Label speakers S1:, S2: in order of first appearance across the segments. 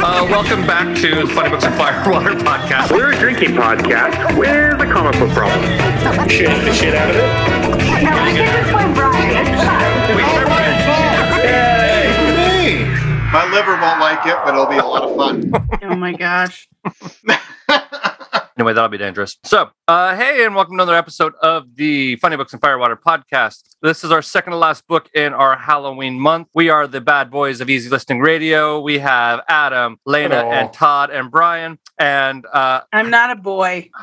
S1: Uh, welcome back to the Funny Books and Firewater podcast.
S2: We're a drinking podcast with a comic book problem.
S3: Shit the shit out of it.
S4: No, I think it's my Brian. It's fine.
S1: We
S5: Me. My liver won't like it, but it'll be a lot of fun.
S6: Oh my gosh.
S1: Anyway, that'll be dangerous. So, uh, hey, and welcome to another episode of the Funny Books and Firewater podcast. This is our second to last book in our Halloween month. We are the bad boys of Easy Listening Radio. We have Adam, Lena,
S3: Hello.
S1: and Todd and Brian. And uh,
S6: I'm not a boy.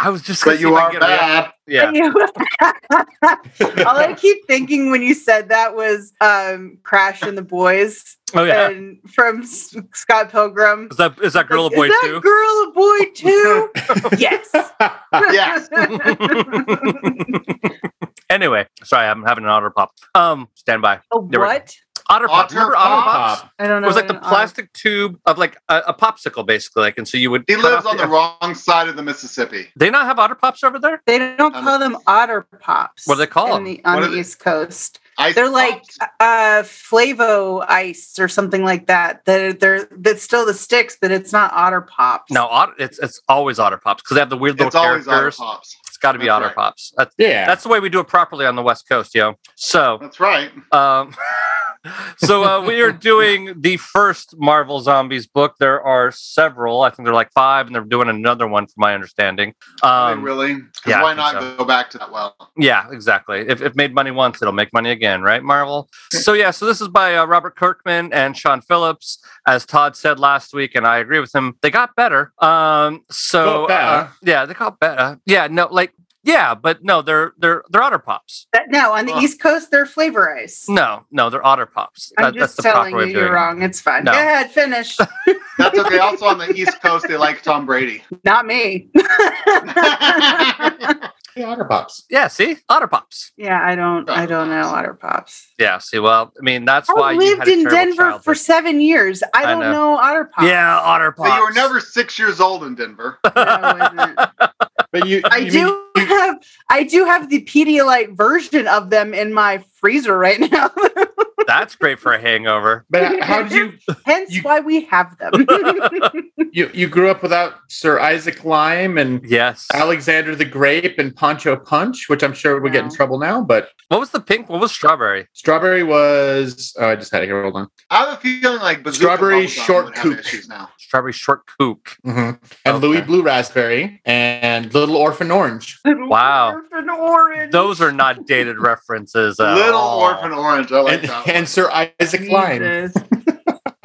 S1: I was just gonna
S5: but you are
S1: could get a-
S5: bad.
S1: Yeah.
S6: All I keep thinking when you said that was um, Crash and the Boys
S1: Oh yeah.
S6: and from S- Scott Pilgrim.
S1: Is that is that girl a boy
S6: is that
S1: too?
S6: girl a boy too? yes.
S5: Yes.
S1: anyway, sorry, I'm having an otter pop. Um, stand by.
S6: A
S1: There we-
S6: what?
S1: Otter pop.
S5: Otter
S1: Remember otter
S5: pop.
S1: pops?
S6: I don't know.
S1: It was like the
S6: what an
S1: plastic tube of like a, a popsicle, basically. Like, and so you would.
S5: He lives on the wrong side of the Mississippi.
S1: They not have otter pops over there.
S6: They don't call them otter pops.
S1: What do they call
S6: in
S1: them?
S6: the- on
S5: What
S6: the
S5: are they?
S6: East Coast?
S5: Ice
S6: They're like
S5: pops?
S6: uh Flavo ice or something like that. They're they're that's still the sticks, but it's not otter pops.
S1: No, otter, it's it's always otter pops because they have the weird little
S5: it's always otter
S1: characters.
S5: pops.
S1: It's got to be
S5: That's
S1: otter
S5: right.
S1: pops. That's
S3: Yeah.
S1: that's the way we do it properly on the West Coast, yo. So,
S5: That's right.
S1: um, so uh, we are doing the first Marvel Zombies book. There are several. I think they're like five, and they're doing another one, from my understanding.
S5: Are
S1: Um,
S5: they really? 'Cause
S1: yeah,
S5: why not
S1: so.
S5: go back to that well?
S1: Yeah, exactly. If it made money once, it'll make money again, right, Marvel? So yeah, so this is by uh, Robert Kirkman and Sean Phillips. As Todd said last week, and I agree with him, they got better. Um, so
S3: Got better?
S1: uh, yeah, they got better. Yeah, no, like yeah, but no, they're they're they're otter pops.
S6: That- no, on the
S1: Oh.
S6: East Coast they're flavor ice.
S1: No, no, they're otter pops.
S6: I'm
S1: That- that's
S6: just
S1: the
S6: telling
S1: proper
S6: you
S1: of
S6: you're
S1: it.
S6: wrong. It's fine.
S1: No.
S6: Go ahead, finish.
S5: That's okay. also on the East Coast, they like Tom Brady.
S6: Not me.
S3: The Otter Pops.
S1: Yeah, see, otter pops.
S6: yeah, I don't. I don't know otter pops.
S1: Yeah, see, well, I mean, that's why
S6: I
S1: you
S6: lived
S1: had
S6: in
S1: terrible
S6: Denver for seven years. I
S1: I
S6: don't
S1: know.
S6: know. otter pops.
S1: Yeah, otter
S5: So
S1: pops.
S5: you were never six years old in Denver.
S6: No, I wasn't.
S3: But you,
S6: I
S3: you
S6: do
S3: mean- you-
S6: have. I do have the Pedialyte version of them in my freezer right now.
S1: That's great for a hangover.
S3: but how did you,
S6: Hence
S3: You-
S6: why we have them.
S3: you you grew up without Sir Isaac Lime and
S1: Yes.
S3: Alexander the Grape and Poncho Punch, which I'm sure would get in trouble now. But
S1: What was the pink? What was strawberry?
S3: Strawberry was. Oh, I just had it here. Hold on.
S5: I have a feeling like Bazooka
S3: Strawberry
S5: Bubblegum
S3: short
S5: would have
S3: coupe.
S5: issues now.
S1: Strawberry short kook. Mm-hmm.
S3: And
S1: Okay.
S3: Louis Blue Raspberry and Little Orphan Orange.
S1: Wow.
S6: Orphan orange.
S1: Those are not dated references. At
S5: Little
S1: all.
S5: Orphan Orange. I like
S3: And,
S5: that. one.
S3: And Sir Isaac Lime.
S6: Jesus.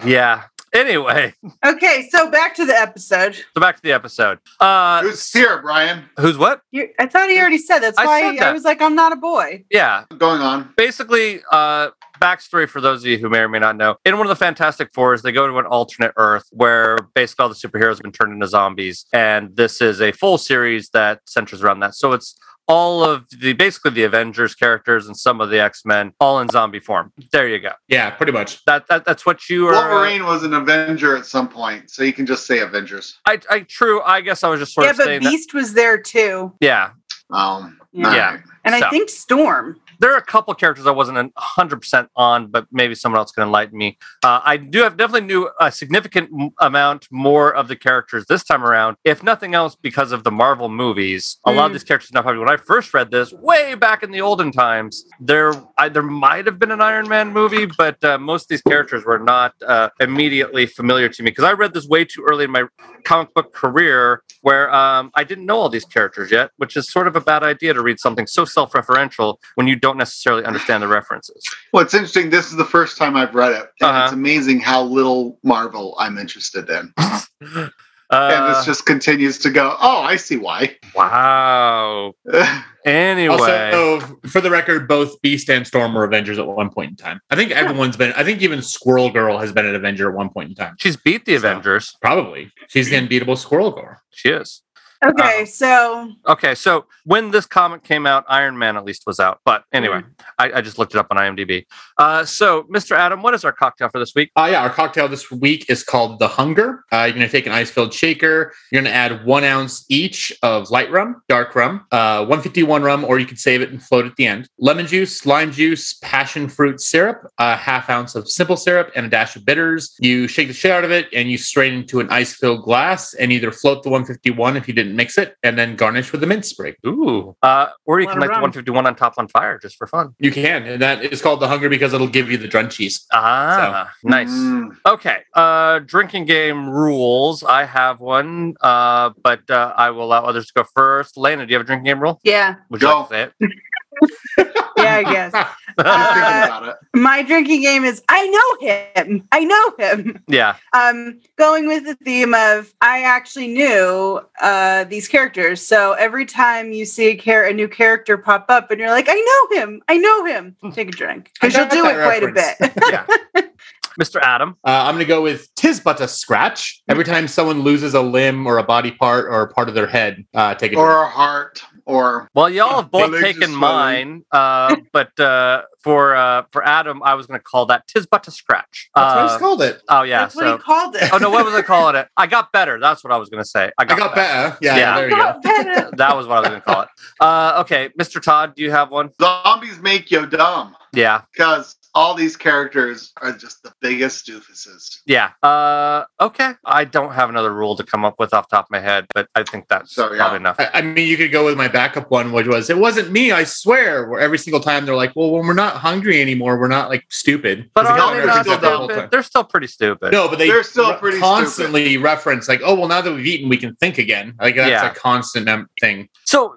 S1: Yeah. Anyway,
S6: Okay, so back to the episode.
S1: so back to the episode. Uh,
S5: Who's here, Brian?
S1: who's what?
S6: You, I thought he already said. That's
S1: I
S6: why
S1: said
S6: I
S1: that.
S6: was like, I'm not a boy.
S1: Yeah.
S5: Going on.
S1: Basically, uh, backstory for those of you who may or may not know. In one of the Fantastic Fours, they go to an alternate Earth where basically all the superheroes have been turned into zombies, and this is a full series that centers around that. So it's all of the basically the Avengers characters and some of the X Men all in zombie form. There you go.
S3: Yeah, pretty much.
S1: That, that that's what you are. uh,
S5: Wolverine was an Avenger at some point, so you can just say Avengers.
S1: I, I true. I guess I was just sort
S6: yeah,
S1: of
S6: but
S1: saying that.
S6: Beast was there too,
S1: Yeah,
S5: Um,
S6: Yeah.
S1: Yeah.
S6: and
S1: So.
S6: I think Storm.
S1: There are a couple characters I wasn't hundred percent on, but maybe someone else can enlighten me. Uh, I do have definitely knew a significant amount more of the characters this time around, if nothing else, because of the Marvel movies. A lot of
S6: Mm.
S1: these characters now probably when I first read this, way back in the olden times, there I, there might have been an Iron Man movie, but uh, most of these characters were not uh, immediately familiar to me because I read this way too early in my comic book career, where um, I didn't know all these characters yet, which is sort of a bad idea to read something so self-referential when you don't necessarily understand the references.
S5: Well, it's interesting. This is the first time I've read it, and
S1: Uh-huh.
S5: it's amazing how little Marvel I'm interested in. and
S1: Uh,
S5: this just continues to go. Oh, I see why.
S1: wow. Anyway,
S3: Also, for the record, both Beast and Storm were Avengers at one point in time. I think everyone's been. I think even Squirrel Girl has been an Avenger at one point in time.
S1: she's beat the
S3: So-
S1: Avengers.
S3: Probably, she's the unbeatable Squirrel Girl.
S1: She is.
S6: Okay, so
S1: Okay, so when this comic came out, Iron Man at least was out. But anyway,
S6: Hmm.
S1: I, I just looked it up on IMDb. Uh, so, Mr. Adam, what is our cocktail for this week?
S3: Uh, yeah, our cocktail this week is called the Hunger. Uh, you're going to take an ice filled shaker. You're going to add one ounce each of light rum, dark rum, uh, 151 rum, or you can save it and float at the end. Lemon juice, lime juice, passion fruit syrup, a half ounce of simple syrup, and a dash of bitters. You shake the shit out of it and you strain into an ice filled glass and either float the 151 if you didn't mix it, and then garnish with a mint sprig.
S1: Ooh. Uh, or you can
S6: of
S1: light the 151 on top on fire just for fun.
S3: You can, and that is called the Hunger because it'll give you the drunchies.
S1: Ah, nice.
S5: Mm.
S1: Okay. Uh, drinking game rules. I have one, uh, but uh, I will allow others to go first. Lana, do you have a drinking game rule?
S6: yeah,
S1: Would you
S5: Go.
S1: like to say
S6: yeah, I guess. Uh,
S5: about it.
S6: My drinking game is I know him. I know him.
S1: it? Yeah.
S6: Um, going with the theme of I actually knew uh, these characters. So every time you see a, char- a new character pop up and you're like, I know him, I know him, take a drink because you'll do it
S3: that
S6: quite a bit.
S1: Yeah. Mr. Adam.
S3: Uh, I'm going to go with tis but a scratch. Every time someone loses a limb or a body part or a part of their head, uh, take a drink.
S5: Or a heart, or
S1: Well, y'all have both taken
S5: are
S1: mine, uh, but uh, for uh, for Adam, I was going to call that "tis but to scratch."
S3: That's what I
S1: Uh,
S3: called it.
S1: oh yeah.
S6: That's what
S1: so,
S6: he called it.
S1: oh no, what was I calling it? I got better. That's what I was going to say. I
S3: I
S1: got,
S3: got
S1: better.
S3: better. Yeah,
S1: Yeah.
S3: there you go.
S6: Got better.
S1: That was what I was going to call it. Uh, okay, Mr. Todd, do you have one?
S5: zombies make you dumb
S1: Yeah,
S5: because all these characters are just the biggest doofuses.
S1: yeah. Uh, okay, I don't have another rule to come up with off the top of my head, but I think that's
S5: So, yeah.
S1: probably enough.
S3: I, I mean, you could go with my backup one, which was it wasn't me, I swear. Where every single time they're like, well, when we're not hungry anymore, we're not like stupid.
S1: But
S3: 'Cause the
S1: are they not stupid? They're still pretty stupid.
S3: No, but they
S5: They're still
S3: re-
S5: pretty
S3: constantly reference like, oh well, now that we've eaten, we can think again. Like that's
S1: Yeah.
S3: a constant thing.
S1: So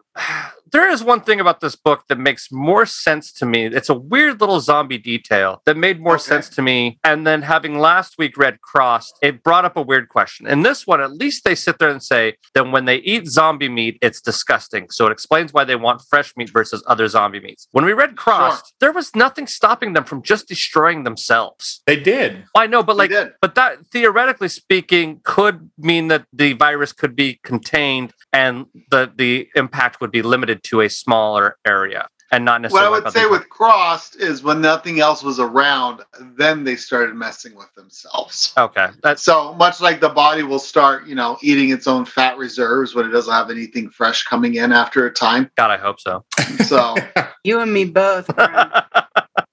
S1: there is one thing about this book that makes more sense to me. It's a weird little zombie detail that made more
S5: Okay.
S1: sense to me. And then having last week read Crossed, it brought up a weird question. In this one, at least they sit there and say that when they eat zombie meat, it's disgusting. So it explains why they want fresh meat versus other zombie meats. When we read Crossed, there was nothing stopping them from just destroying themselves.
S3: They did.
S1: I know, but like but that theoretically speaking could mean that the virus could be contained and the the impact would be limited to a smaller area and not necessarily.
S5: What I would say with Crossed is when nothing else was around, then they started messing with themselves.
S1: okay, that's
S5: So much like the body will start, you know, eating its own fat reserves when it doesn't have anything fresh coming in after a time.
S1: God, I hope so.
S5: So,
S6: You and me both. Brian.
S3: I have a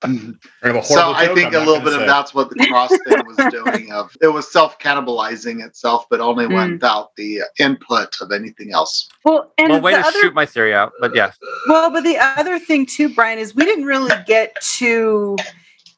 S5: so I think
S3: I'm
S5: a little
S3: gonna
S5: bit of that's what the cross thing was doing. Of it was self cannibalizing itself, but only
S6: Mm.
S5: without the input of anything else.
S6: well, and
S1: well, way to
S6: other
S1: shoot my theory out, but yeah,
S6: Well, but the other thing too, Brian, is we didn't really get to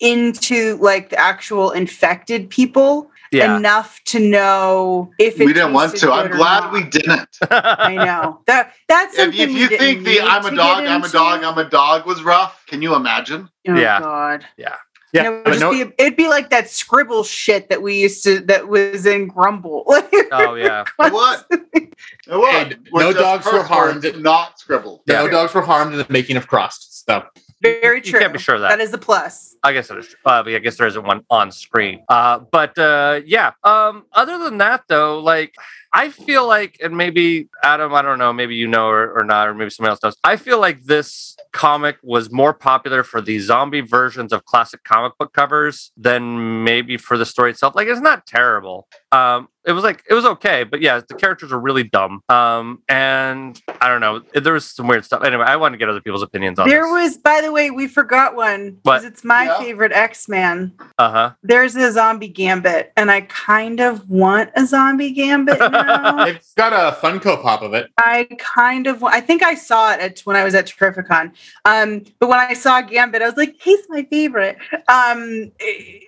S6: into like the actual infected people
S1: yeah.
S6: enough to know if it
S5: We didn't want to. I'm glad
S6: not.
S5: we didn't.
S6: I know that that's
S5: If,
S6: something
S5: if
S6: we
S5: you think the I'm a dog, I'm a dog, I'm a dog was rough, can you imagine?
S6: Oh,
S1: Yeah.
S6: God.
S3: Yeah,
S6: And it would just
S3: no-
S6: be it'd be like that scribble shit that we used to that was in Grumble.
S1: oh yeah,
S5: what? would. It would.
S3: Hey,
S5: With
S3: no dogs were harmed.
S5: words, Not scribble.
S3: no dogs were harmed in the making of Crossed stuff.
S6: Very
S1: you
S6: true.
S1: can't be sure of that.
S6: that is a plus.
S1: I guess it is. Uh, I guess there isn't one on screen. Uh, but uh, yeah. Um, other than that, though, like I feel like, and maybe Adam, I don't know, maybe you know or, or not, or maybe somebody else knows. I feel like this comic was more popular for the zombie versions of classic comic book covers than maybe for the story itself. Like it's not terrible. Um, it was like it was okay, but yeah, the characters are really dumb. Um, and I don't know, there was some weird stuff. Anyway, I want to get other people's opinions on
S6: There
S1: this.
S6: was, by the way, we forgot one.
S1: What?
S6: 'cause It's my
S5: Yeah.
S6: favorite X Man.
S1: uh huh.
S6: There's a zombie gambit, and I kind of want a zombie gambit now.
S3: They've got a Funko Pop of it.
S6: I kind of, I think I saw it at, when I was at Terrificon. Um, but when I saw Gambit, I was like, he's my favorite. Um, eh,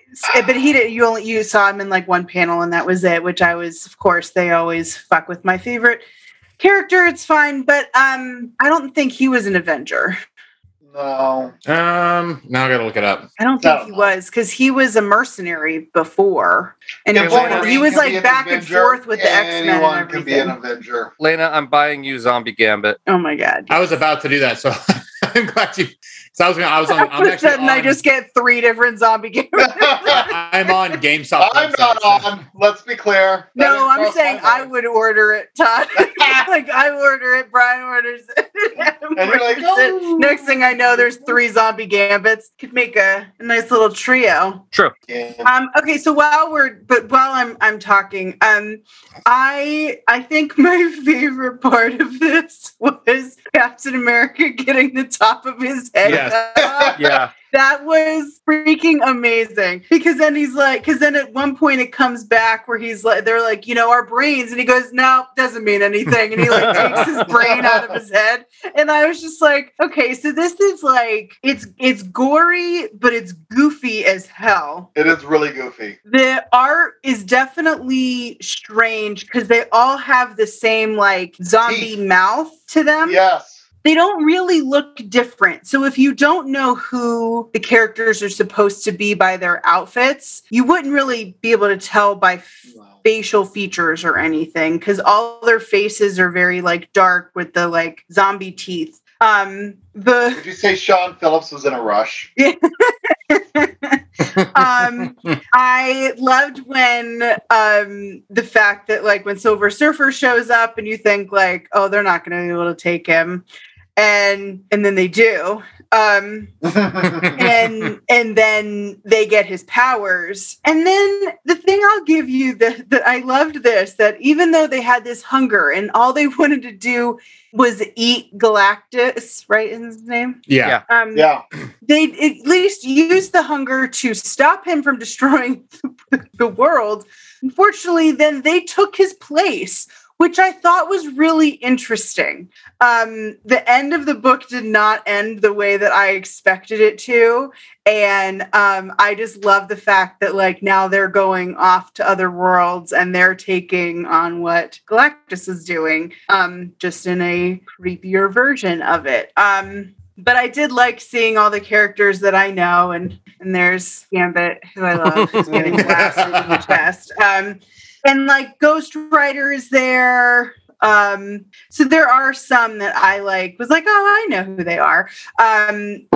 S6: but he did. You only you saw him in like one panel, and that was it. Which I was, of course, they always fuck with my favorite character. It's fine, but um, I don't think he was an Avenger.
S5: No.
S3: Um, now I gotta look it up.
S6: I don't think
S5: No.
S6: he was because he was a mercenary before, and
S3: Yeah,
S6: he, he was
S5: can be
S6: like
S5: an
S6: back and forth with the X Men
S5: Anyone
S6: and
S5: can be an. Avenger.
S1: Lena, I'm buying you Zombie Gambit.
S6: Oh my god!
S3: I was about to do that, so I'm glad you. So I was gonna, I was on.
S6: All
S3: I'm
S6: of a
S3: actually
S6: sudden, I just get three different zombie games.
S3: I'm on GameStop.
S5: I'm
S3: website,
S5: not
S3: so-
S5: on. Let's be clear. That
S6: no, I'm saying I would order it, Todd. like I order it, Brian orders it.
S5: And you're like,
S6: orders it.
S5: "Oh."
S6: Next thing I know, there's three zombie gambits. Could make a, a nice little trio.
S1: True.
S5: Yeah.
S6: Um, okay, so while we're but while I'm I'm talking, um, I I think my favorite part of this was Captain America getting the top of his head.
S1: Yeah.
S6: That was freaking amazing because then he's like, because then at one point it comes back where he's like, they're like, you know, our brains, and he goes, no, doesn't mean anything, and he like takes his brain out of his head, and I was just like, okay, so this is like, it's it's gory, but it's goofy as hell.
S5: It is really goofy.
S6: The art is definitely strange because they all have the same like zombie
S5: Teeth.
S6: mouth to them
S5: Yes.
S6: They don't really look different. So if you don't know who the characters are supposed to be by their outfits, you wouldn't really be able to tell by f- facial features or anything because all their faces are very like dark with the like zombie teeth. Um the
S5: Did you say Sean Phillips was in a rush?
S6: um I loved when um the fact that like when Silver Surfer shows up and you think like oh they're not going to be able to take him and and then they do um and and then they get his powers and then the thing i'll give you that that i loved this that even though they had this hunger and all they wanted to do was eat galactus right in his name
S3: Yeah.
S6: um
S5: yeah.
S6: they at least used the hunger to stop him from destroying the world. Unfortunately, then they took his place, which I thought was really interesting. Um, the end of the book did not end the way that I expected it to. And um, I just love the fact that, like, now they're going off to other worlds and they're taking on what Galactus is doing, um, just in a creepier version of it. Um, but I did like seeing all the characters that I know, and and there's Gambit, who I love, who's getting blasted in the chest. Um, and like Ghost Rider is there. Um, so there are some that I like. Was like, oh, I know who they are. Um,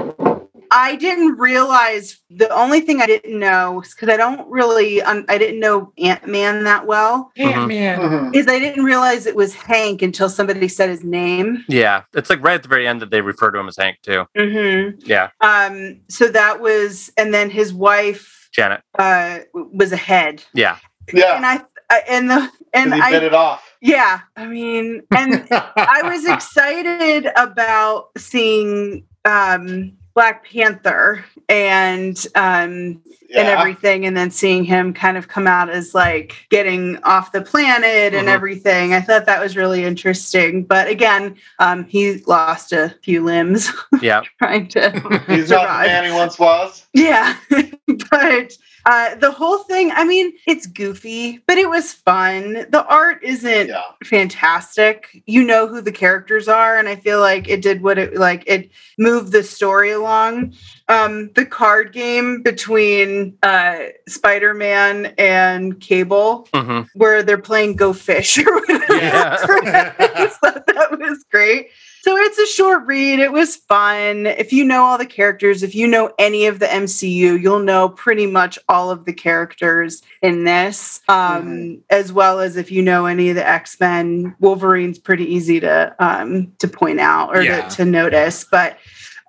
S6: I didn't realize the only thing I didn't know because I don't really, um, I didn't know Ant Man that well.
S5: Mhm.
S6: Is I didn't realize it was Hank until somebody said his name.
S1: Yeah. It's like right at the very end that they refer to him as Hank too.
S6: Mm-hmm.
S1: Yeah.
S6: Um, so that was, and then his wife
S1: Janet.
S6: uh was ahead,
S1: Yeah.
S5: Yeah.
S6: and I, I and the and
S5: And he
S6: I
S5: bit it off.
S6: yeah, I mean, and I was excited about seeing um Black Panther and um
S5: Yeah.
S6: and everything and then seeing him kind of come out as like getting off the planet and
S1: Mhm.
S6: everything. I thought that was really interesting. But again, um he lost a few limbs
S1: Yeah.
S6: trying to
S5: He's not the
S6: survive.
S5: man he once was.
S6: Yeah, but uh, the whole thing, I mean, it's goofy, but it was fun. The art isn't
S5: Yeah.
S6: fantastic. You know who the characters are, and I feel like it did what it like it moved the story along. Um, the card game between uh, Spider-Man and Cable,
S1: hmm
S6: where they're playing Go Fish or whatever.
S1: Yeah.
S6: I thought that was great. So it's a short read. It was fun. If you know all the characters, if you know any of the MCU, you'll know pretty much all of the characters in this, um, as well as if you know any of the X Men. Wolverine's pretty easy to um, to point out or
S3: Yeah.
S6: to, to notice, but.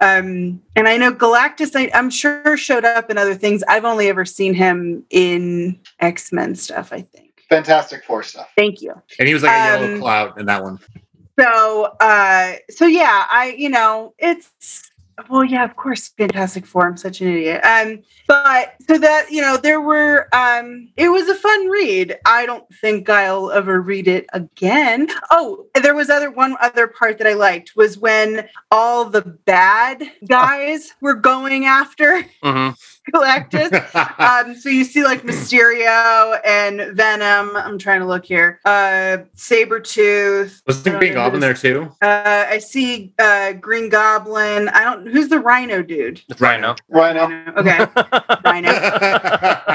S6: Um, and I know Galactus, I, I'm sure showed up in other things. I've only ever seen him in X Men stuff. I think.
S5: Fantastic Four stuff.
S6: Thank you.
S3: and he was like a
S6: Um,
S3: yellow cloud in that one.
S6: So, uh, so yeah, I, you know, it's, well, yeah, of course, Fantastic Four. I'm such an idiot. Um, but so that, you know, there were, um, it was a fun read. I don't think I'll ever read it again. Oh, there was other, one other part that I liked was when all the bad guys were going after
S1: hmm
S6: Galactus. Um, so you see like Mysterio and Venom. I'm trying to look here. Uh, Sabretooth.
S3: Was the Green Goblin there too?
S6: Uh, I see uh, Green Goblin. I don't. Who's the Rhino dude?
S1: It's Rhino.
S5: Rhino,
S6: Okay, Rhino.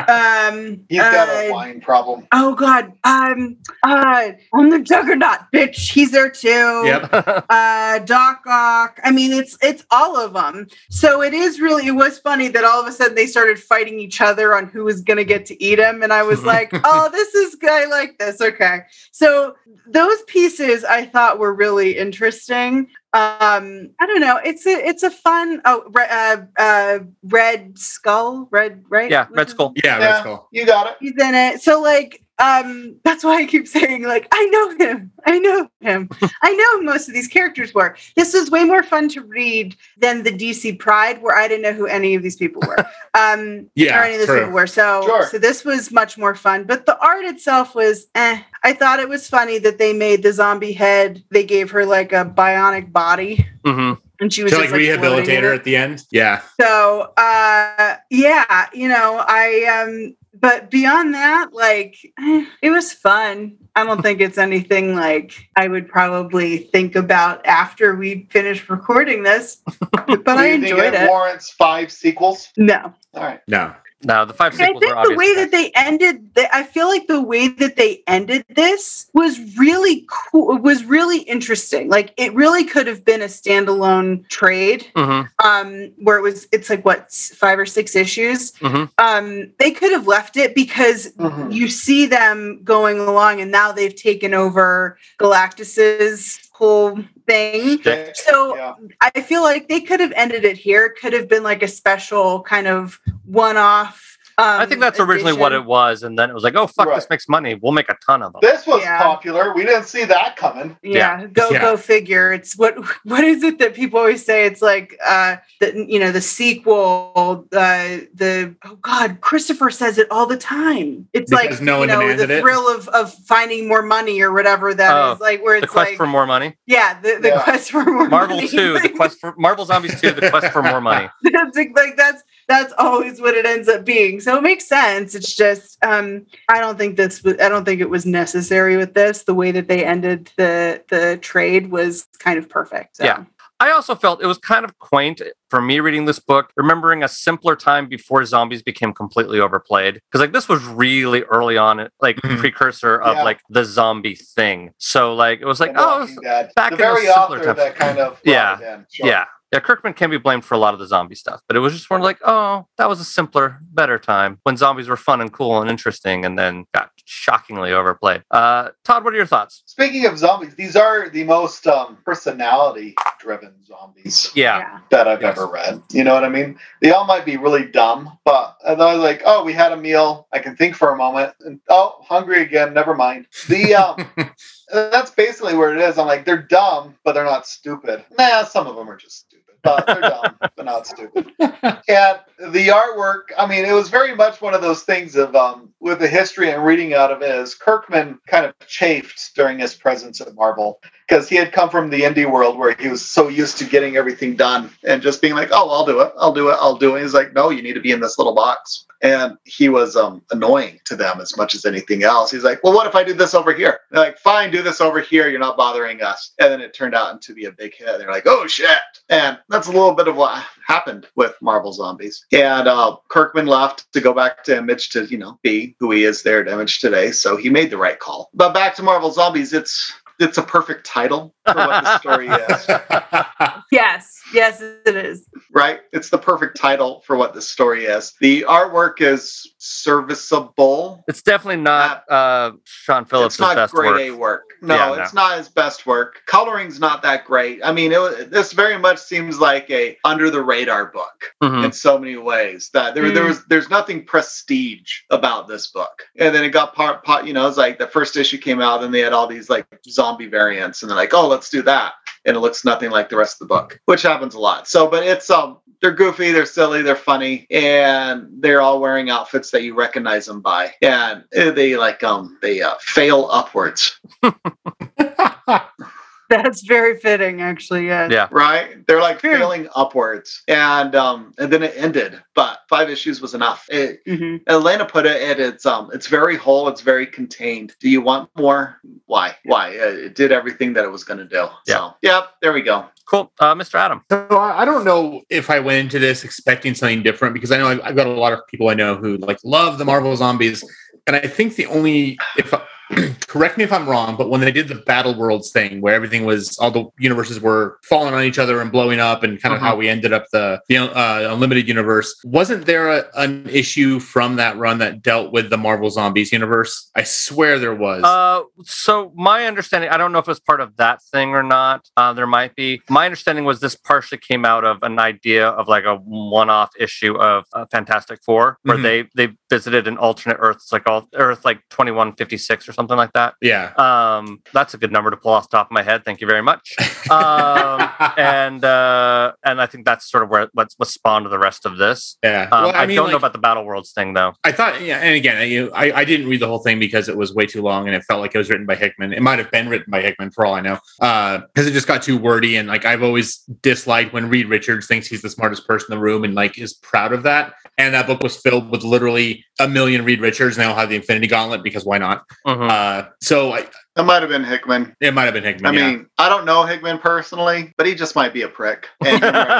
S6: Um,
S5: he's got
S6: uh,
S5: a wine problem.
S6: Oh God. Um. Uh. I'm the Juggernaut, bitch. He's there too.
S3: yep.
S6: uh doc ock i mean it's it's all of them so it is really it was funny that all of a sudden they started fighting each other on who was going to get to eat him and i was like oh this is good i like this okay so those pieces i thought were really interesting um i don't know it's a it's a fun oh re- uh, uh red skull red right
S1: yeah, Red Skull.
S3: Yeah,
S5: Yeah.
S3: that's cool.
S5: You got it.
S6: he's in it. So like um that's why I keep saying like I know him. I know him. I know most of these characters were. This was way more fun to read than the DC Pride where I didn't know who any of these people were. Um
S3: Yeah,
S6: or any of these
S3: true.
S6: people were. So
S5: Sure.
S6: so this was much more fun. But the art itself was eh. I thought it was funny that they made the zombie head, they gave her like a bionic body
S1: hmm
S6: and she was just
S3: like
S6: like
S3: rehabilitate
S6: floating in
S3: her
S6: it.
S3: at the end. Yeah.
S6: So uh yeah, you know, I um but beyond that, like eh, it was fun. I don't think it's anything like I would probably think about after we finished recording this. But
S5: Do
S6: I
S5: you think
S6: enjoyed
S5: it
S6: it.
S5: warrants five sequels.
S6: No.
S5: All right.
S3: No.
S1: No, the five
S6: And I think
S1: are
S6: the way that they ended, the, I feel like the way that they ended this was really cool. Was really interesting. Like it really could have been a standalone trade,
S1: hmm
S6: um, where it was. It's like what five or six issues.
S1: Mhm.
S6: Um, they could have left it because
S5: Mhm.
S6: you see them going along, and now they've taken over Galactus's whole thing. So
S5: Yeah.
S6: I feel like they could have ended it here. Could have been like a special kind of one-off. Um,
S1: I think that's originally what it was, and then it was like, oh fuck, this makes money. We'll make a ton of them.
S5: This was
S6: Yeah.
S5: popular. We didn't see that coming.
S6: Yeah, go
S3: Yeah.
S6: go figure. It's what what is it that people always say? It's like uh the you know the sequel, uh the oh god, Christopher says it all the time. It's
S3: Because
S6: like
S3: no one
S6: you know
S3: demanded
S6: the
S3: it?
S6: thrill of of finding more money or whatever that is.
S1: Oh,
S6: like where it's
S1: The
S6: it's
S1: quest
S6: like
S1: for more money.
S6: yeah, the, the
S5: Yeah.
S6: quest for more
S1: Marvel
S6: money.
S1: Two, the quest for Marvel Zombies Two, the quest for more money.
S6: that's like, like that's that's always what it ends up being. So it makes sense. It's just um I don't think this was I don't think it was necessary with this. The way that they ended the the trade was kind of perfect. So.
S1: Yeah. I also felt it was kind of quaint for me reading this book, remembering a simpler time before zombies became completely overplayed. Because like this was really early on, like
S3: Mhm.
S1: precursor of
S5: Yeah.
S1: like the zombie thing. So like it was like,
S5: And
S1: oh,
S5: Walking Dead.
S1: back
S5: the
S1: in those
S5: very
S1: simpler
S5: author
S1: times.
S5: that kind of brought
S1: Yeah.
S5: in. Sure.
S1: yeah. Yeah, Kirkman can be blamed for a lot of the zombie stuff, but it was just more like, oh, that was a simpler, better time when zombies were fun and cool and interesting, and then got shockingly overplayed. Uh, Todd, what are your thoughts?
S5: Speaking of zombies, these are the most um, personality-driven zombies
S1: Yeah,
S5: that I've
S3: Yes.
S5: ever read. You know what I mean? They all might be really dumb, but I was like, oh, we had a meal. I can think for a moment. And oh, hungry again. Never mind. The um, that's basically where it is. I'm like, they're dumb, but they're not stupid. Nah, some of them are just but they're dumb, but not stupid. And the artwork, I mean, it was very much one of those things of um, with the history and reading out of it is Kirkman kind of chafed during his presence at Marvel because he had come from the indie world where he was so used to getting everything done and just being like, "Oh, I'll do it, I'll do it, I'll do it." He's like, "No, you need to be in this little box." And he was um, annoying to them as much as anything else. He's like, "Well, what if I do this over here?" They're like, "Fine, do this over here. You're not bothering us." And then it turned out to be a big hit. They're like, "Oh shit!" And that's a little bit of what happened with Marvel Zombies. And uh, Kirkman left to go back to Image to, you know, be who he is there at Image today. So he made the right call. But back to Marvel Zombies, it's it's a perfect title for what the story is,
S6: Yes, yes, it is.
S5: right? It's the perfect title for what the story is. The artwork is serviceable.
S1: it's definitely not uh, Sean Phillips'
S5: it's not
S1: best
S5: grade
S1: work.
S5: A work. No,
S1: Yeah, no.
S5: it's not his best work. Coloring's not that great. I mean, it, this very much seems like a under the radar book.
S1: Mhm.
S5: in so many ways that there, there
S6: Mm.
S5: was there's nothing prestige about this book and then it got part, part you know it's like the first issue came out and they had all these like zombie variants and they're like oh let's do that. And it looks nothing like the rest of the book which happens a lot. So but it's um they're goofy they're silly they're funny and they're all wearing outfits that you recognize them by. And eh, they like um they uh, fail upwards
S6: That's very fitting, actually. Yeah.
S1: Yeah.
S5: right? They're like
S6: True.
S5: failing upwards, and um, and then it ended. But five issues was enough. It,
S6: hmm
S5: Elena put it, it it's um, it's very whole. It's very contained. Do you want more? Why? Why? Uh, It did everything that it was going to do. So, yep. There we go.
S1: Cool. Uh, Mr. Adam.
S3: So I I don't know if I went into this expecting something different because I know I've, I've got a lot of people I know who like love the Marvel zombies, and I think the only if correct me if I'm wrong, but when they did the Battle Worlds thing where everything was all the universes were falling on each other and blowing up, and kind of
S1: Mhm.
S3: how we ended up the the uh, Unlimited universe, wasn't there a, an issue from that run that dealt with the Marvel Zombies universe? I swear there was.
S1: Uh, so my understanding, I don't know if it's part of that thing or not. Uh, there might be. My understanding was this partially came out of an idea of like a one-off issue of uh, Fantastic Four, where
S3: Mhm.
S1: they they visited an alternate Earth, it's like all Earth like twenty-one fifty-six or something like that.
S3: Yeah.
S1: Um, that's a good number to pull off the top of my head. Thank you very much. Um, and uh, and I think that's sort of where what's what spawned the rest of this.
S3: yeah.
S1: Um,
S3: Well,
S1: I,
S3: mean,
S1: don't
S3: like-
S1: know about the Battle Worlds thing though.
S3: I thought, yeah, and again, I, I, I didn't read the whole thing because it was way too long and it felt like it was written by Hickman. It might have been written by Hickman for all I know, because it just got too wordy. And like I've always disliked when Reed Richards thinks he's the smartest person in the room and like is proud of that. And that book was filled with literally a million Reed Richards, and they all have the Infinity Gauntlet because why not?
S1: Mhm.
S3: Uh, so I,
S5: That might have been Hickman.
S3: it might have been Hickman.
S5: I
S3: yeah.
S5: mean, I don't know Hickman personally, but he just might be a prick. And you're right.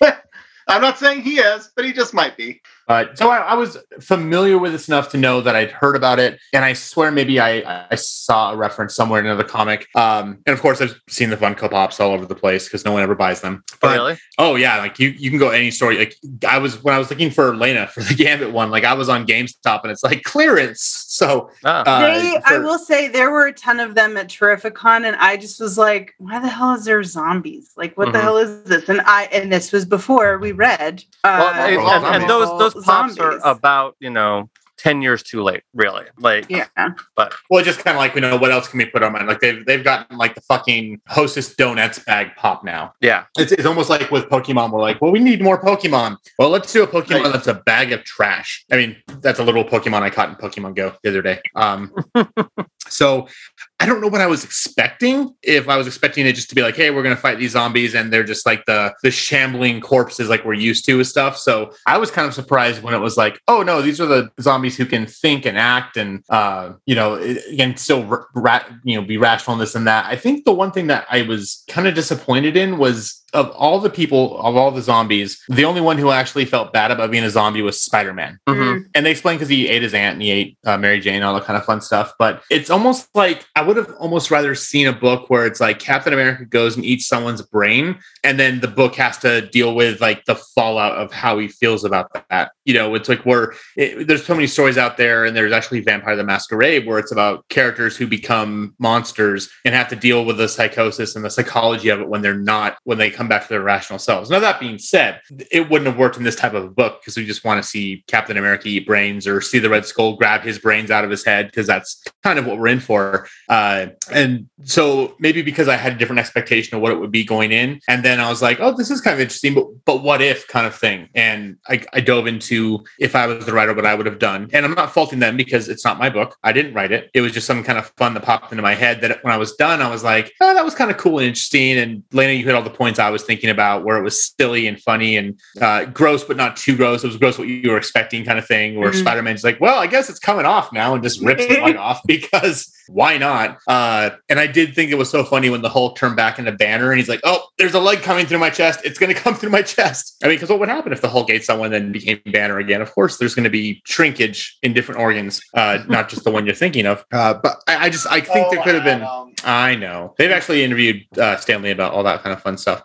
S5: I'm not saying he is, but he just might be.
S3: Uh, so I, I was familiar with this enough to know that I'd heard about it, and I swear maybe I, I saw a reference somewhere in another comic. Um, and of course, I've seen the Funko Pops all over the place because no one ever buys them.
S1: Oh,
S3: But-
S1: really?
S3: Oh yeah, like you you can go any store. Like I was when I was looking for Lena for the Gambit one, like I was on GameStop and it's like clearance. So
S1: Ah.
S3: uh,
S6: they, I will say there were a ton of them at Terrificon, and I just was like, "Why the hell is there zombies? Like, what the
S1: Mhm.
S6: hell is this?" And I, and this was before we read. Uh,
S1: well, and, and- and those those pops
S6: zombies.
S1: are about you know ten years too late, really. Like,
S6: yeah, But,
S3: well, just kind of like you know what else can we put on mine. Like they've they've gotten like the fucking Hostess donuts bag pop now.
S1: yeah,
S3: It's, it's almost like with Pokemon, we're like, well, we need more Pokemon. Well, let's do a Pokemon
S5: Right.
S3: that's a bag of trash. I mean, that's a little Pokemon I caught in Pokemon Go the other day. Um, so I don't know what I was expecting. If I was expecting it just to be like, hey, we're gonna fight these zombies, and they're just like the the shambling corpses like we're used to with stuff. So I was kind of surprised when it was like, oh no, these are the zombies who can think and act and uh, you know, again, still ra- ra- you know, be rational in this and that. I think the one thing that I was kind of disappointed in was of all the people, of all the zombies, the only one who actually felt bad about being a zombie was Spider Man.
S1: Mhm.
S3: And they explain because he ate his aunt and he ate uh, Mary Jane, all that kind of fun stuff. But it's almost like I would have almost rather seen a book where it's like Captain America goes and eats someone's brain, and then the book has to deal with like the fallout of how he feels about that. You know, it's like where it, there's so many stories out there, and there's actually Vampire the Masquerade where it's about characters who become monsters and have to deal with the psychosis and the psychology of it when they're not when they come back to their rational selves. Now that being said, it wouldn't have worked in this type of a book because we just want to see Captain America eat brains or see the Red Skull grab his brains out of his head because that's kind of what we're in for. Uh, and so maybe because I had a different expectation of what it would be going in, and then I was like, oh, this is kind of interesting, but but what if kind of thing? And I, I dove into if I was the writer, what I would have done. And I'm not faulting them because it's not my book. I didn't write it. It was just some kind of fun that popped into my head that when I was done, I was like, oh, that was kind of cool and interesting. And Lena, you hit all the points I was thinking about where it was silly and funny and uh, gross, but not too gross. It was gross what you were expecting kind of thing. Where
S6: Mhm.
S3: Spider Man's like, well, I guess it's coming off now and just rips the leg off because why not? Uh, and I did think it was so funny when the Hulk turned back into Banner and he's like, oh, there's a leg coming through my chest. It's going to come through my chest. I mean, because what would happen if the Hulk ate someone and became Banner again? Of course, there's going to be shrinkage in different organs, uh, not just the one you're thinking of. Uh, but I, I just, I think
S5: Oh,
S3: there could have been. I know. They've actually interviewed uh, Stan Lee about all that kind of fun stuff.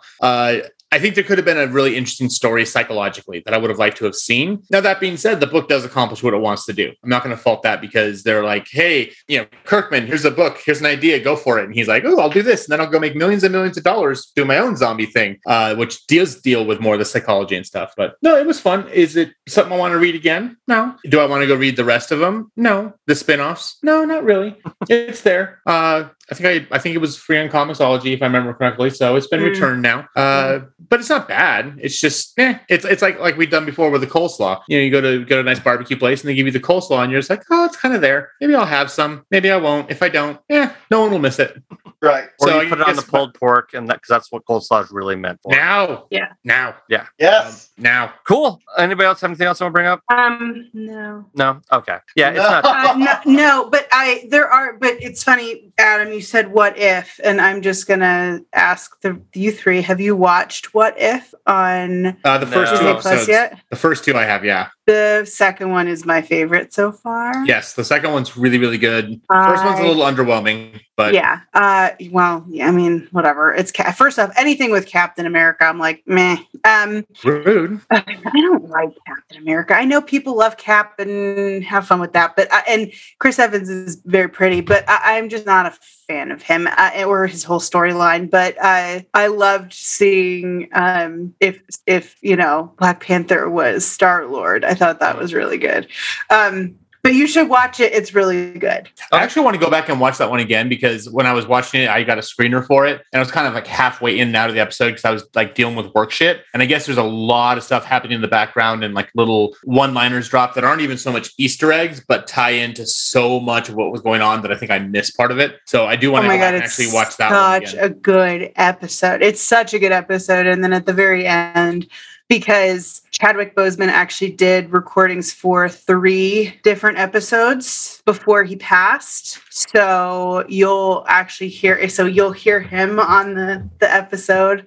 S3: I think there could have been a really interesting story psychologically that I would have liked to have seen. Now, that being said, the book does accomplish what it wants to do. I'm not going to fault that because they're like, hey, you know, Kirkman, here's a book, here's an idea, go for it. And he's like, oh, I'll do this. And then I'll go make millions and millions of dollars doing my own zombie thing, uh, which does deal with more of the psychology and stuff. But no, it was fun. Is it something I want to read again? No. Do I want to go read the rest of them? No. The spin offs? No, not really. it's there. Uh, I think I, I think it was free on Comixology if I remember correctly. So it's been
S6: Mm.
S3: returned now. Uh, but it's not bad. It's just, eh. It's it's like like we've done before with the coleslaw. You know, you go to go to a nice barbecue place and they give you the coleslaw, and you're just like, oh, it's kind of there. Maybe I'll have some. Maybe I won't. If I don't, yeah, no one will miss it.
S5: Right.
S1: Or
S3: So
S1: you
S3: I
S1: put it on the
S3: guess-
S1: pulled pork, and that because that's what coleslaw is really meant for.
S3: Now,
S6: Yeah.
S3: now, yeah,
S5: Yes.
S3: um, now.
S1: Cool. Anybody else have anything else I want to bring up?
S6: Um, no.
S1: No. Okay. Yeah, it's not.
S6: Uh, no, no, but I there are, but it's funny, Adam. You said "What if," and I'm just gonna ask the you three: Have you watched "What If" on
S3: Uh, the first
S1: No.
S3: two episodes.
S6: yet?
S3: The first two I have, yeah.
S6: The second one is my favorite so far.
S3: Yes, the second one's really, really good. First one's a little underwhelming, but
S6: yeah. Uh, well, yeah. I mean, whatever. It's ca- first off, anything with Captain America, I'm like, meh. Um,
S3: rude.
S6: I don't like Captain America. I know people love Cap and have fun with that, but I, and Chris Evans is very pretty, but I, I'm just not a fan of him uh, or his whole storyline. But I I loved seeing um, if if you know Black Panther was Star Lord. I thought that was really good. Um, but you should watch it. It's really good.
S3: I actually want to go back and watch that one again because when I was watching it, I got a screener for it, and I was kind of like halfway in and out of the episode because I was like dealing with work shit. And I guess there's a lot of stuff happening in the background and like little one-liners drop that aren't even so much Easter eggs, but tie into so much of what was going on that I think I missed part of it. So I do want
S6: oh
S3: to go
S6: god,
S3: back and actually watch that one
S6: such a good episode. It's such a good episode, and then at the very end, because Chadwick Boseman actually did recordings for three different episodes before he passed. So you'll actually hear so you'll hear him on the the episode.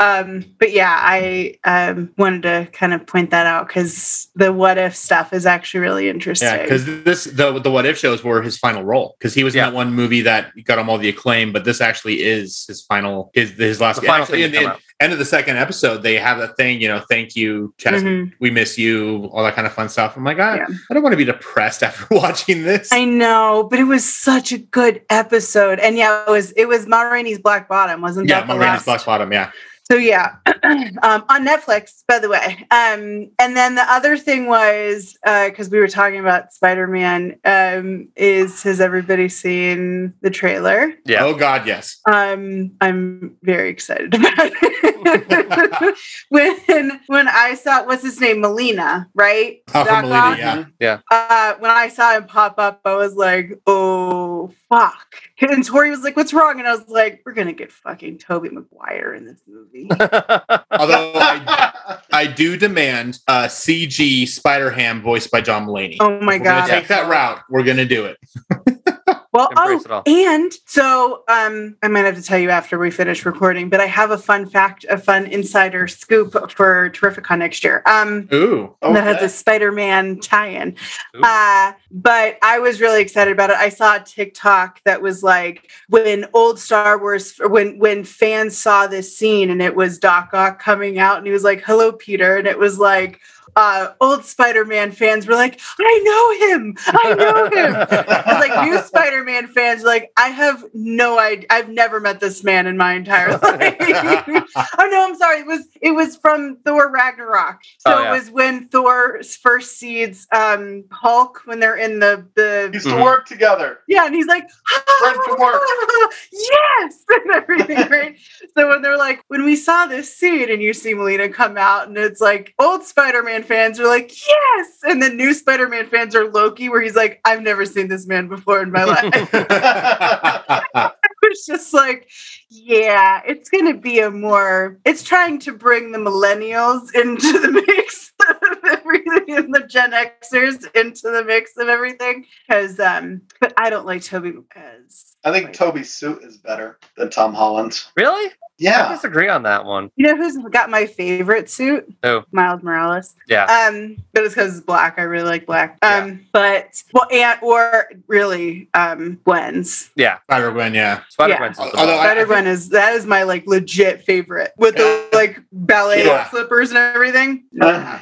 S6: Um, but yeah, I um, wanted to kind of point that out because the what if stuff is actually really interesting.
S3: Yeah, because this the the what if shows were his final role because he was
S1: Yeah.
S3: in that one movie that got him all the acclaim, but this actually is his final his his last
S1: The final
S3: actually,
S1: thing
S3: in the
S1: out.
S3: end of the second episode they have that thing you know thank you Chasmin
S6: Mhm.
S3: we miss you all that kind of fun stuff. I'm like I,
S6: Yeah.
S3: I don't want to be depressed after watching this.
S6: I know, but it was such a good episode, and yeah, it was it was Ma Rainey's Black Bottom, wasn't
S3: yeah,
S6: that the
S3: Ma Rainey's
S6: last?
S3: Black Bottom. Yeah,
S6: So yeah, um, on Netflix, by the way. Um, and then the other thing was because we were talking about Spider Man. Um, is has everybody seen the trailer?
S1: Yeah.
S3: Oh God, yes.
S6: Um, I'm very excited about it. when when I saw what's his name, Molina, right?
S3: Oh, Molina,
S6: Ock?
S3: yeah.
S6: uh, when I saw him pop up, I was like, "Oh fuck!" And Tori was like, "What's wrong?" And I was like, "We're gonna get fucking Tobey Maguire in this movie."
S3: Although I, I do demand uh, a CG Spider Ham voiced by John Mulaney.
S6: oh my
S3: If we're
S6: god!
S3: gonna take that route. We're gonna do it.
S6: Well, oh, and so um, I might have to tell you after we finish recording, but I have a fun fact, a fun insider scoop for Terrificon next year. Um,
S3: Ooh,
S6: that has a Spider-Man tie-in. Uh, but I was really excited about it. I saw a TikTok that was like when old Star Wars, when when fans saw this scene and it was Doc Ock coming out and he was like, "Hello, Peter," and it was like. Uh, old Spider-Man fans were like, "I know him, I know him." I was like, new Spider-Man fans, like, I have no idea. I've never met this man in my entire life. oh no, I'm sorry. It was it was from Thor Ragnarok. So
S1: Oh, yeah.
S6: it was when Thor first sees um Hulk when they're in the the
S5: Used to work together.
S6: yeah, and he's like,
S5: Friend to work.
S6: yes, and everything, right? so when they're like, when we saw this scene and you see Molina come out, and it's like old Spider-Man fans are like, yes, and then new Spider-Man fans are Loki, where he's like, I've never seen this man before in my life. it's just like, yeah, it's gonna be a more. It's trying to bring the millennials into the mix of everything, and the Gen Xers into the mix of everything. Because, um, but I don't like Tobey as.
S5: I think Tobey's suit is better than Tom Holland's.
S1: really?
S5: Yeah.
S1: I disagree on that one.
S6: You know who's got my favorite suit?
S1: Who?
S6: Miles Morales.
S1: Yeah.
S6: Um, but it's because it's black. I really like black. Um, but well, and or really, um, Gwen's.
S1: Yeah.
S3: Spider Gwen, yeah.
S1: Spider
S6: Yeah.
S1: Gwen's the
S3: Although
S6: Spider Gwen is that is my like legit favorite with the like ballet
S3: Yeah.
S6: slippers and everything.
S5: Uh,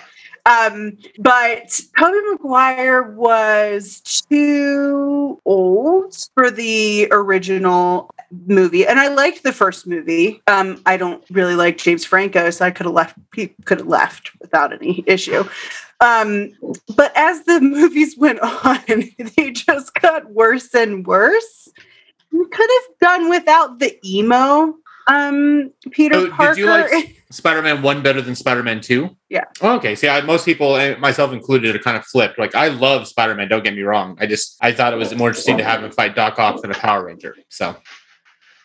S6: Um, but Tobey Maguire was too old for the original movie, and I liked the first movie. Um, I don't really like James Franco, so I could have left. He Could have left without any issue. Um, but as the movies went on, they just got worse and worse. We could have done without the emo Um, Peter
S3: So,
S6: Parker.
S3: did you like Spider-Man One better than Spider-Man Two?
S6: Yeah.
S3: Oh, okay. See, I, most people, myself included, are kind of flipped. Like, I love Spider-Man. Don't get me wrong. I just I thought it was more interesting to have him fight Doc Ock than a Power Ranger. So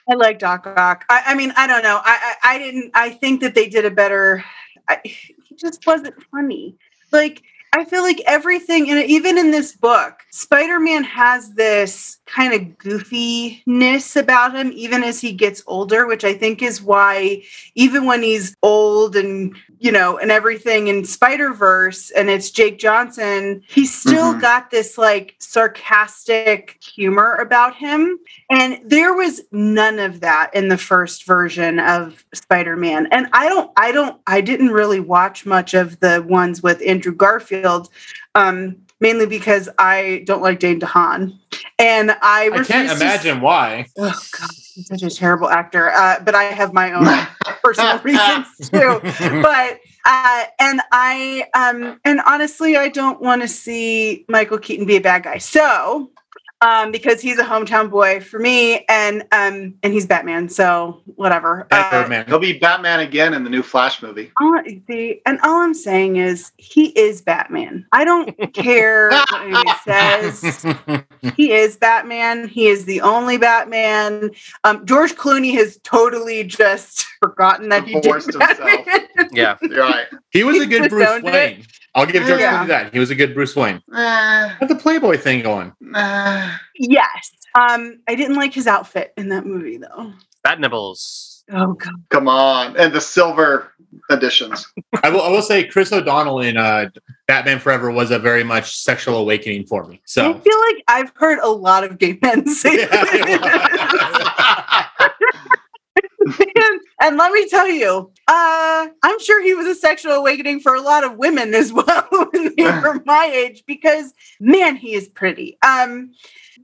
S6: I like Doc Ock. I, I mean, I don't know. I, I I didn't. I think that they did a better. I, he just wasn't funny. Like I feel like everything, and even in this book, Spider-Man has this kind of goofiness about him, even as he gets older, which I think is why, even when he's old and you know and everything in Spider-Verse, and it's Jake Johnson, he's still
S5: Mhm.
S6: got this like sarcastic humor about him and there was none of that in the first version of Spider-Man. And I don't I don't I didn't really watch much of the ones with Andrew Garfield um mainly because I don't like Dane DeHaan. And I
S3: I can't
S6: to-
S3: imagine why.
S6: Oh god, he's such a terrible actor. Uh, but I have my own personal reasons too but uh and i um and honestly i don't want to see michael keaton be a bad guy so um because he's a hometown boy for me and um and he's batman so whatever
S3: That
S6: uh,
S3: Birdman.
S5: He'll be Batman again in the new Flash movie.
S6: all, the, and all i'm saying is he is batman i don't care what anybody says he is Batman. He is the only Batman. Um, George Clooney has totally just forgotten that he did
S5: Divorced himself.
S1: Yeah.
S5: You're right.
S3: he was a good Bruce
S6: owned it.
S3: Wayne. I'll give George
S6: Yeah.
S3: Clooney that. He was a good Bruce Wayne.
S5: Eh,
S3: Had the Playboy thing going.
S5: eh.
S6: Yes. Um, I didn't like his outfit in that movie though.
S1: Bat nibbles.
S6: Oh god.
S5: Come on. And the silver editions.
S3: I will, I will say Chris O'Donnell in uh, Batman Forever was a very much sexual awakening for me. So I
S6: feel like I've heard a lot of gay men say
S3: Yeah,
S6: that. and, and let me tell you, uh, I'm sure he was a sexual awakening for a lot of women as well when they were my age because man, he is pretty. Um,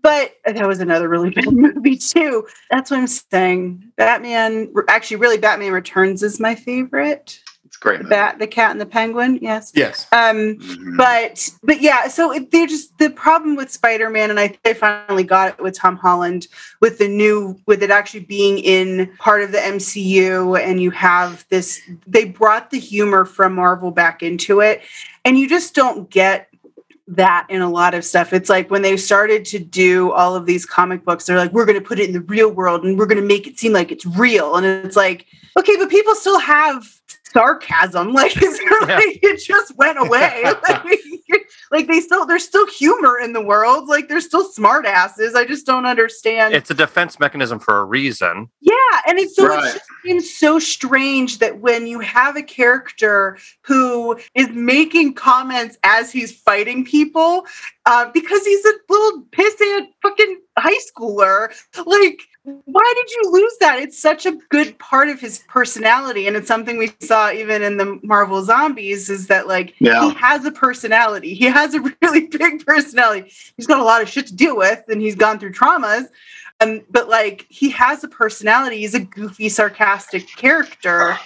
S6: but that was another really bad movie too. That's what I'm saying. Batman, actually, really, Batman Returns is my favorite.
S5: It's great.
S6: The
S5: movie.
S6: bat, the cat, and the penguin. Yes.
S3: yes.
S6: Um,
S5: Mhm.
S6: but but yeah so it, they're just the problem with spider-man and i think they finally got it with tom holland with the new with it actually being in part of the mcu and you have this they brought the humor from marvel back into it and you just don't get that in a lot of stuff. It's like when they started to do all of these comic books they're like we're going to put it in the real world and we're going to make it seem like it's real. And it's like okay but people still have sarcasm like it's
S1: Yeah.
S6: like it just went away like, like they still there's still humor in the world like there's still smart asses i just don't understand
S1: It's a defense mechanism for a reason.
S6: yeah, and it's so
S5: Right.
S6: it just seems so strange that when you have a character who is making comments as he's fighting people, uh, because he's a little pissant fucking high schooler, like why did you lose that? It's such a good part of his personality, and it's something we saw even in the Marvel Zombies. Is that like
S5: Yeah.
S6: he has a personality? He has a really big personality. He's got a lot of shit to deal with, and he's gone through traumas. Um, but like he has a personality. He's a goofy, sarcastic character.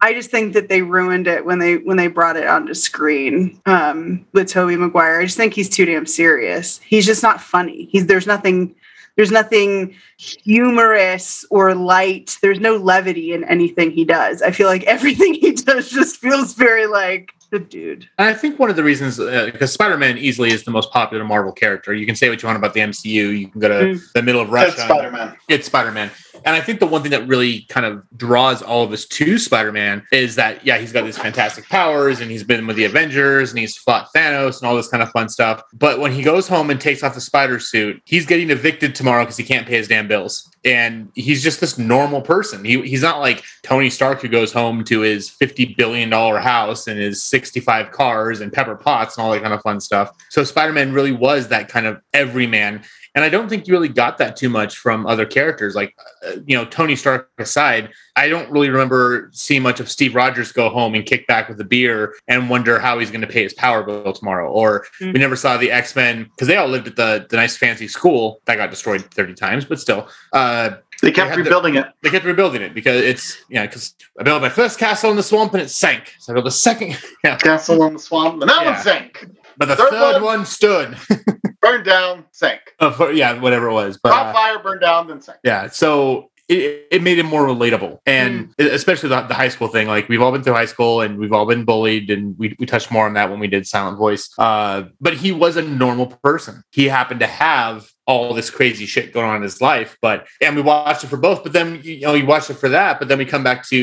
S6: I just think that they ruined it when they when they brought it onto screen um, with Tobey Maguire. I just think he's too damn serious. He's just not funny. He's there's nothing there's nothing humorous or light. There's no levity in anything he does. I feel like everything he does just feels very like the dude.
S3: I think one of the reasons, uh, because Spider-Man easily is the most popular Marvel character. You can say what you want about the MCU. You can go to
S6: Mm.
S3: the middle of Russia.
S5: That's Spider Man.
S3: It's Spider-Man. And I think the one thing that really kind of draws all of us to Spider-Man is that, yeah, he's got these fantastic powers and he's been with the Avengers and he's fought Thanos and all this kind of fun stuff. But when he goes home and takes off the spider suit, he's getting evicted tomorrow because he can't pay his damn bills. And he's just this normal person. He, he's not like Tony Stark who goes home to his $50 billion house and his 65 cars and Pepper Potts and all that kind of fun stuff. So Spider-Man really was that kind of everyman. And I don't think you really got that too much from other characters. Like, uh, you know, Tony Stark aside, I don't really remember seeing much of Steve Rogers go home and kick back with a beer and wonder how he's going to pay his power bill tomorrow. Or
S6: Mm.
S3: we never saw the X Men because they all lived at the, the nice fancy school that got destroyed 30 times, but still. Uh,
S5: They kept
S3: had the-
S5: rebuilding it.
S3: they kept rebuilding it because it's, you know, because I built my first castle in the swamp and it sank. So I built a second, yeah,
S5: Castle in the swamp. And that
S3: Yeah.
S5: one sank.
S3: but the
S5: Third
S3: third,
S5: one-
S3: one stood.
S5: Burned down, sank.
S3: Uh, yeah, whatever it was. But
S5: Caught fire, burned down, then sank.
S3: Yeah. So it, it made it more relatable and especially the, the high school thing like we've all been through high school and we've all been bullied and we, we touched more on that when we did silent voice uh, but he was a normal person he happened to have all this crazy shit going on in his life. But and we watched it for both. But then you know you watched it for that. But then we come back to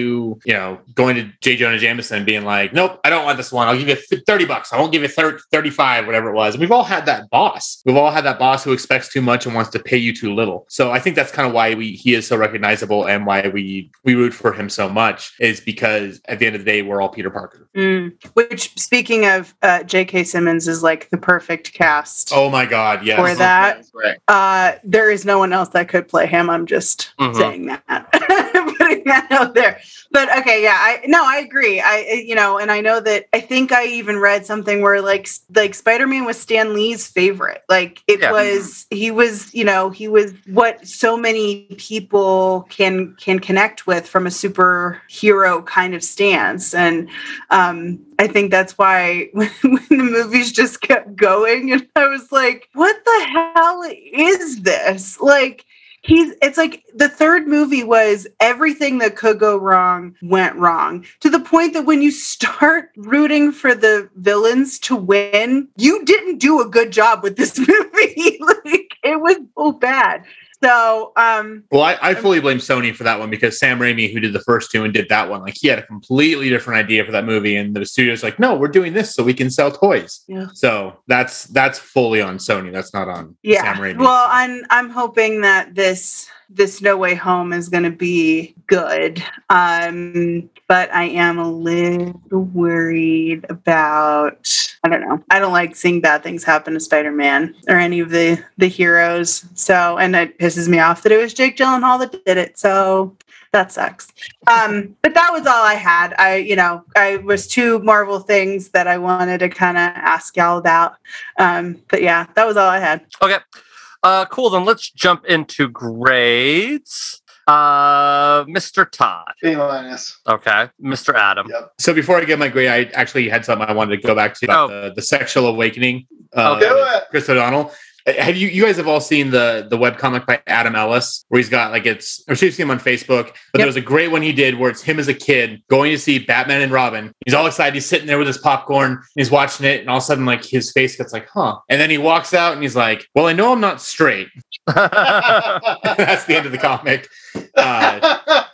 S3: you know going to J. Jonah Jameson and being like, nope, I don't want this one. I'll give you thirty bucks. I won't give you 30, 35, whatever it was. And we've all had that boss. We've all had that boss who expects too much and wants to pay you too little. So I think that's kind of why we he is so recognizable and why we we root for him so much is because at the end of the day we're all Peter Parker.
S6: Mm. Which, speaking of, uh, J.K. Simmons is like the perfect cast
S3: Oh my god, yes.
S6: for that.
S5: Right.
S6: Uh, there is no one else that could play him. I'm just
S1: Mhm.
S6: saying that, putting that out there. But okay, yeah, I no, I agree. I you know, and I know that I think I even read something where like like Spider Man was Stan Lee's favorite. Like it
S1: Yeah.
S6: was, he was, you know, he was what so many people can can connect with from a superhero kind of stance, and um, I think that's why when, when the movies just kept going, and I was like, what the hell is this? Like, he's, it's like the third movie was everything that could go wrong went wrong to the point that when you start rooting for the villains to win, you didn't do a good job with this movie. like, it was so bad. So, um,
S3: Well, I, I fully blame Sony for that one because Sam Raimi, who did the first two and did that one, like he had a completely different idea for that movie, and the studio's like, "No, we're doing this so we can sell toys."
S6: Yeah.
S3: So that's that's fully on Sony. That's not on
S6: yeah
S3: Sam Raimi.
S6: well i'm i'm hoping that this this no way home is going to be good. Um but i am a little worried about i don't know. I don't like seeing bad things happen to spider-man or any of the the heroes. So and it pisses me off that it was jake gyllenhaal that did it. So that sucks. Um but that was all i had. I you know i was two marvel things that i wanted to kind of ask y'all about. Um but yeah that was all i had.
S1: Okay. Uh, cool. Then let's jump into grades. Uh, Mr. Todd.
S5: B minus.
S1: Okay. Mr. Adam.
S5: Yep.
S3: so before I get my grade, I actually had something I wanted to go back to about
S1: Oh.
S3: the, the sexual awakening. Uh,
S1: Okay.
S5: Do it.
S3: Chris O'Donnell. Have you you guys have all seen the the webcomic by Adam Ellis where he's got like it's or she's seen him on Facebook, but there was a great one he did where it's him as a kid going to see Batman and Robin. He's all excited, he's sitting there with his popcorn, and he's watching it, and all of a sudden like his face gets like, huh. And then he walks out and he's like, Well, I know I'm not straight. That's the end of the comic. Uh,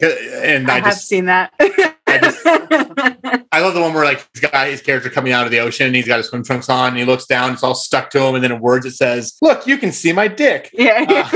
S3: and
S6: I,
S3: I,
S6: have
S3: just
S6: seen that.
S3: I love the one where like he's got his character coming out of the ocean, and he's got his swim trunks on, and he looks down, it's all stuck to him, and then in words it says, "Look, you can see my dick."
S6: yeah.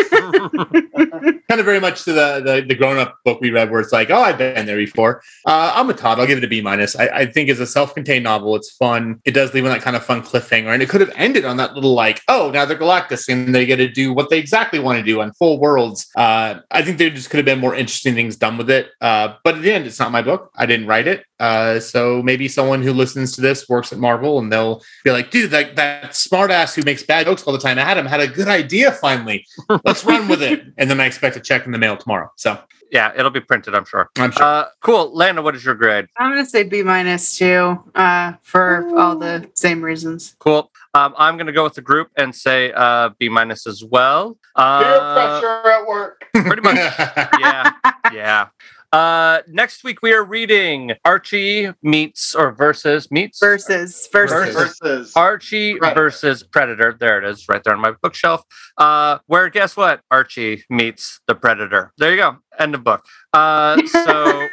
S3: kind of very much to the the, the grown up book we read, where it's like, "Oh, I've been there before." Uh, I'm a Todd. I'll give it a B minus. I, I think as a self contained novel, it's fun. It does leave on that kind of fun cliffhanger, and it could have ended on that little like, "Oh, now they're Galactus, and they get to do what they exactly want to do on full worlds." Uh, I think there just could have been more interesting things done with it. Uh, but at the end, it's not my book. I didn't write it. Uh, so maybe someone who listens to this works at Marvel and they'll be like, dude, that, that smartass who makes bad jokes all the time, Adam had a good idea finally. Let's run with it. And then I expect a check in the mail tomorrow. So
S1: yeah, it'll be printed, I'm sure.
S3: I'm sure.
S1: Uh, cool. Lana, what is your grade?
S6: I'm gonna say B minus two, uh, for all the same reasons.
S1: Cool. Um, I'm going to go with the group and say uh, B minus as well.
S5: Peer
S1: Uh,
S5: pressure at work.
S1: pretty much. yeah. Yeah. Uh, next week we are reading Archie meets or versus meets
S6: Versus versus.
S3: Versus.
S5: Versus.
S1: Archie
S5: Predator.
S1: versus Predator. There it is, right there on my bookshelf. Uh, where guess what? Archie meets the Predator. There you go. End of book. Uh, so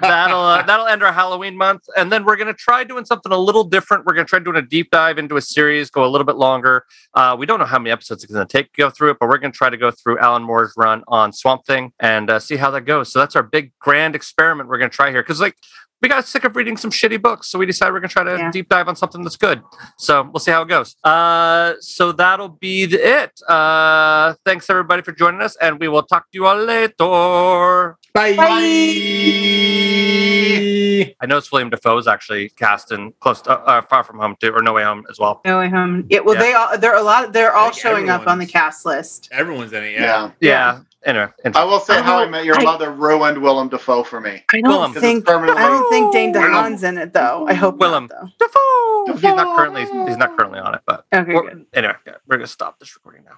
S1: that'll uh, that'll end our Halloween month, and then we're gonna try doing something a little different. We're gonna try doing a deep dive into a series, go a little bit longer. Uh, we don't know how many episodes it's gonna take to go through it, but we're gonna try to go through Alan Moore's run on Swamp Thing and uh, see how that goes. So that's our big grand experiment we're gonna try here, because like we got sick of reading some shitty books, so we decided we're gonna try to
S6: Yeah.
S1: deep dive on something that's good. So we'll see how it goes. Uh, so that'll be the, it. Uh, thanks everybody for joining us, and we will talk to you all later.
S3: Bye.
S1: I noticed William Dafoe is actually cast in close to, uh, Far From Home too, or No Way Home as well.
S6: No way home. Yeah, well,
S1: Yeah.
S6: they all they're a lot. They're all showing up on the cast list.
S3: Everyone's in it.
S5: Yeah.
S3: Yeah.
S1: Yeah. Anyway,
S5: I will say
S6: I
S5: How I Met Your
S6: I-
S5: Mother ruined Willem Dafoe for me.
S6: I
S1: Willem.
S6: don't
S5: 'Cause
S6: think
S5: it's permanently.
S6: I don't think Dane
S5: Willem.
S6: DeHaan's in it though. I hope
S1: Willem.
S6: not
S1: Dafoe. He's not currently. He's not currently on it, but.
S6: Okay, good.
S1: anyway, we're gonna stop this recording now.